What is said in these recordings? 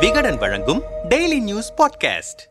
விகடன் வழங்கும் daily news podcast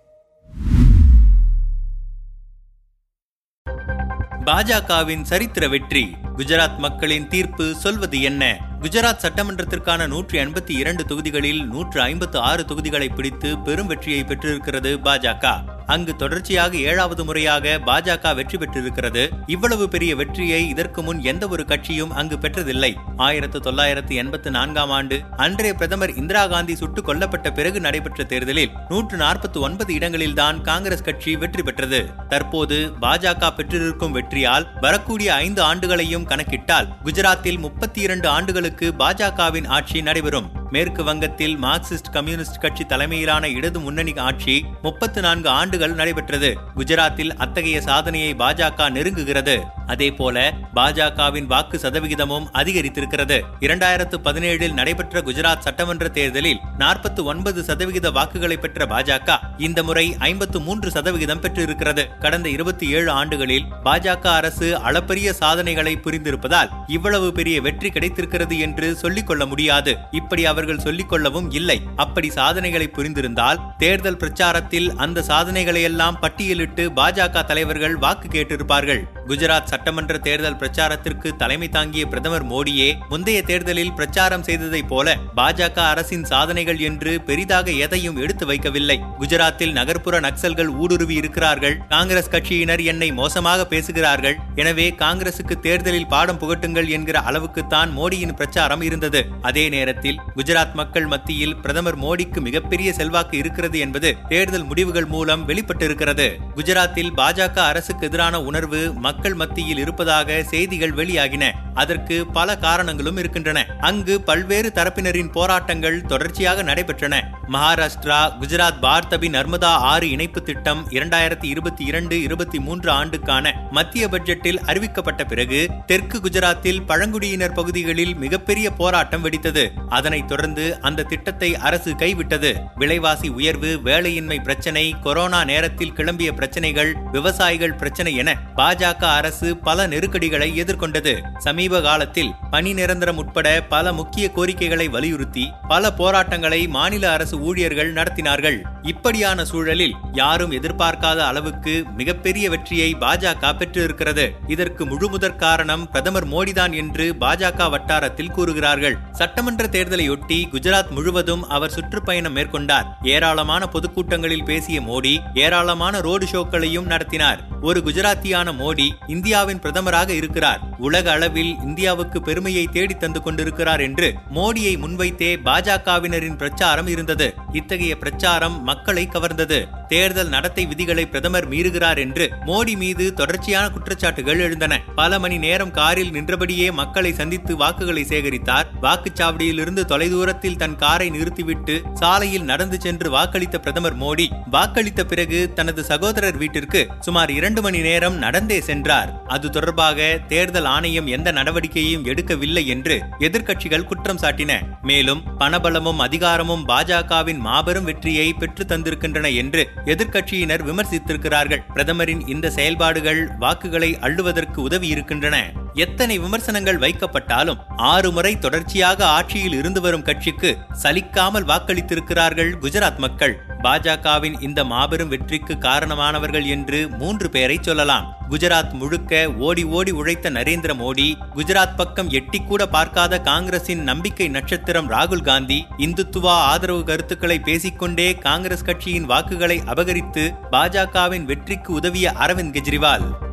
பாஜகவின் சரித்திர வெற்றி குஜராத் மக்களின் தீர்ப்பு சொல்வது என்ன? குஜராத் சட்டமன்றத்திற்கான நூற்றி எண்பத்தி இரண்டு தொகுதிகளில் நூற்று ஐம்பத்து ஆறு தொகுதிகளை பிடித்து பெரும் வெற்றியை பெற்றிருக்கிறது பாஜக. அங்கு தொடர்ச்சியாக ஏழாவது முறையாக பாஜக வெற்றி பெற்றிருக்கிறது. இவ்வளவு பெரிய வெற்றியை இதற்கு முன் எந்த ஒரு கட்சியும் அங்கு பெற்றதில்லை. ஆயிரத்து தொள்ளாயிரத்து எண்பத்தி நான்காம் ஆண்டு அன்றைய பிரதமர் இந்திரா காந்தி சுட்டுக் கொல்லப்பட்ட பிறகு நடைபெற்ற தேர்தலில் நூற்று நாற்பத்தி ஒன்பது இடங்களில்தான் காங்கிரஸ் கட்சி வெற்றி பெற்றது. தற்போது பாஜக பெற்றிருக்கும் வெற்றியால் வரக்கூடிய ஐந்து ஆண்டுகளையும் கணக்கிட்டால் குஜராத்தில் முப்பத்தி இரண்டு ஆண்டுகளுக்கு பாஜகவின் ஆட்சி நடைபெறும். மேற்கு வங்கத்தில் மார்க்சிஸ்ட் கம்யூனிஸ்ட் கட்சி தலைமையிலான இடது முன்னணி ஆட்சி முப்பத்து நான்கு ஆண்டுகள் நடைபெற்றது. குஜராத்தில் அத்தகைய சாதனையை பாஜக நெருங்குகிறது. அதே போல பாஜகவின் வாக்கு சதவிகிதமும் அதிகரித்திருக்கிறது. இரண்டாயிரத்து பதினேழில் நடைபெற்ற குஜராத் சட்டமன்ற தேர்தலில் நாற்பத்தி ஒன்பது சதவிகித வாக்குகளை பெற்ற பாஜக இந்த முறை ஐம்பத்து மூன்று சதவிகிதம் பெற்றிருக்கிறது. கடந்த இருபத்தி ஏழு ஆண்டுகளில் பாஜக அரசு அளப்பரிய சாதனைகளை புரிந்திருப்பதால் இவ்வளவு பெரிய வெற்றி கிடைத்திருக்கிறது என்று சொல்லிக் கொள்ள முடியாது. இப்படி அவர் அவர்கள் சொல்லிக்கொள்ளவும் இல்லை. அப்படி சாதனைகளை புரிந்திருந்தால் தேர்தல் பிரச்சாரத்தில் அந்த சாதனைகளையெல்லாம் பட்டியலிட்டு பாஜக தலைவர்கள் வாக்கு கேட்டிருப்பார்கள். குஜராத் சட்டமன்ற தேர்தல் பிரச்சாரத்திற்கு தலைமை தாங்கிய பிரதமர் மோடியே முந்தைய தேர்தலில் பிரச்சாரம் செய்ததைப் போல பாஜக அரசின் சாதனைகள் என்று பெரிதாக எதையும் எடுத்து வைக்கவில்லை. குஜராத்தில் நகர்ப்புற நக்சல்கள் ஊடுருவி இருக்கிறார்கள். காங்கிரஸ் கட்சியினர் என்னை மோசமாக பேசுகிறார்கள். எனவே காங்கிரசுக்கு தேர்தலில் பாடம் புகட்டுங்கள் என்கிற அளவுக்குத்தான் மோடியின் பிரச்சாரம் இருந்தது. அதே நேரத்தில் குஜராத் மக்கள் மத்தியில் பிரதமர் மோடிக்கு மிகப்பெரிய செல்வாக்கு இருக்கிறது என்பது தேர்தல் முடிவுகள் மூலம் வெளிப்பட்டிருக்கிறது. குஜராத்தில் பாஜக அரசுக்கு எதிரான உணர்வு மக்கள் மத்தியில் இருப்பதாக செய்திகள் வெளியாகின. அதற்கு பல காரணங்களும் இருக்கின்றன. அங்கு பல்வேறு தரப்பினரின் போராட்டங்கள் தொடர்ச்சியாக நடைபெற்றன. மகாராஷ்டிரா குஜராத் பார்த்தபி நர்மதா ஆறு இணைப்பு திட்டம் இரண்டாயிரத்தி இருபத்தி இரண்டு இருபத்தி மூன்று ஆண்டுக்கான மத்திய பட்ஜெட்டில் அறிவிக்கப்பட்ட பிறகு தெற்கு குஜராத்தில் பழங்குடியினர் பகுதிகளில் மிகப்பெரிய போராட்டம் வெடித்தது. அதனைத் தொடர்ந்து அந்த திட்டத்தை அரசு கைவிட்டது. விலைவாசி உயர்வு வேலையின்மை பிரச்சனை கொரோனா நேரத்தில் கிளம்பிய பிரச்சனைகள் விவசாயிகள் பிரச்சனை என பாஜக அரசு பல நெருக்கடிகளை எதிர்கொண்டது. சமீப காலத்தில் பணி நிரந்தரம் உட்பட பல முக்கிய கோரிக்கைகளை வலியுறுத்தி பல போராட்டங்களை மாநில அரசு ஊழியர்கள் நடத்தினார்கள். இப்படியான சூழலில் யாரும் எதிர்பார்க்காத அளவுக்கு மிகப்பெரிய வெற்றியை பாஜக பெற்றிருக்கிறது. இதற்கு முழுமுதற் காரணம் பிரதமர் மோடிதான் என்று பாஜக வட்டாரத்தில் கூறுகிறார்கள். சட்டமன்ற தேர்தலையொட்டி குஜராத் முழுவதும் அவர் சுற்றுப்பயணம் மேற்கொண்டார். ஏராளமான பொதுக்கூட்டங்களில் பேசிய மோடி ஏராளமான ரோடு ஷோக்களையும் நடத்தினார். ஒரு குஜராத்தியான மோடி இந்தியாவின் பிரதமராக இருக்கிறார். உலக அளவில் இந்தியாவுக்கு பெருமையை தேடி தந்து கொண்டிருக்கிறார் என்று மோடியை முன்வைத்தே பாஜகவினரின் பிரச்சாரம் இருந்தது. இத்தகைய பிரச்சாரம் மக்களை கவர்ந்தது. தேர்தல் நடத்தை விதிகளை பிரதமர் மீறுகிறார் என்று மோடி மீது தொடர்ச்சியான குற்றச்சாட்டுகள் எழுந்தன. பல மணி நேரம் காரில் நின்றபடியே மக்களை சந்தித்து வாக்குகளை சேகரித்தார். வாக்குச்சாவடியில் இருந்து தொலைதூரத்தில் தன் காரை நிறுத்திவிட்டு சாலையில் நடந்து சென்று வாக்களித்த பிரதமர் மோடி வாக்களித்த பிறகு தனது சகோதரர் வீட்டிற்கு சுமார் இரண்டு மணி நேரம் நடந்தே சென்றார். அது தொடர்பாக தேர்தல் ஆணையம் எந்த நடவடிக்கையும் எடுக்கவில்லை என்று எதிர்க்கட்சிகள் குற்றம் சாட்டின. மேலும் பணபலமும் அதிகாரமும் பாஜகவின் மாபெரும் வெற்றியை பெற்று தந்திருக்கின்றன என்று எதிர்க்கட்சியினர் விமர்சித்திருக்கிறார்கள். பிரதமரின் இந்த செயல்பாடுகள் வாக்குகளை அள்ளுவதற்கு உதவி இருக்கின்றன எத்தனை விமர்சனங்கள் வைக்கப்பட்டாலும் ஆறு முறை தொடர்ச்சியாக ஆட்சியில் இருந்து வரும் கட்சிக்கு சலிக்காமல் வாக்களித்திருக்கிறார்கள் குஜராத் மக்கள். பாஜகவின் இந்த மாபெரும் வெற்றிக்கு காரணமானவர்கள் என்று மூன்று பேரை சொல்லலாம். குஜராத் முழுக்க ஓடி ஓடி உழைத்த நரேந்திர மோடி குஜராத் பக்கம் எட்டி கூட பார்க்காத காங்கிரசின் நம்பிக்கை நட்சத்திரம் ராகுல் காந்தி இந்துத்துவா ஆதரவு கருத்துக்களை பேசிக்கொண்டே காங்கிரஸ் கட்சியின் வாக்குகளை அபகரித்து பாஜகவின் வெற்றிக்கு உதவிய அரவிந்த் கெஜ்ரிவால்.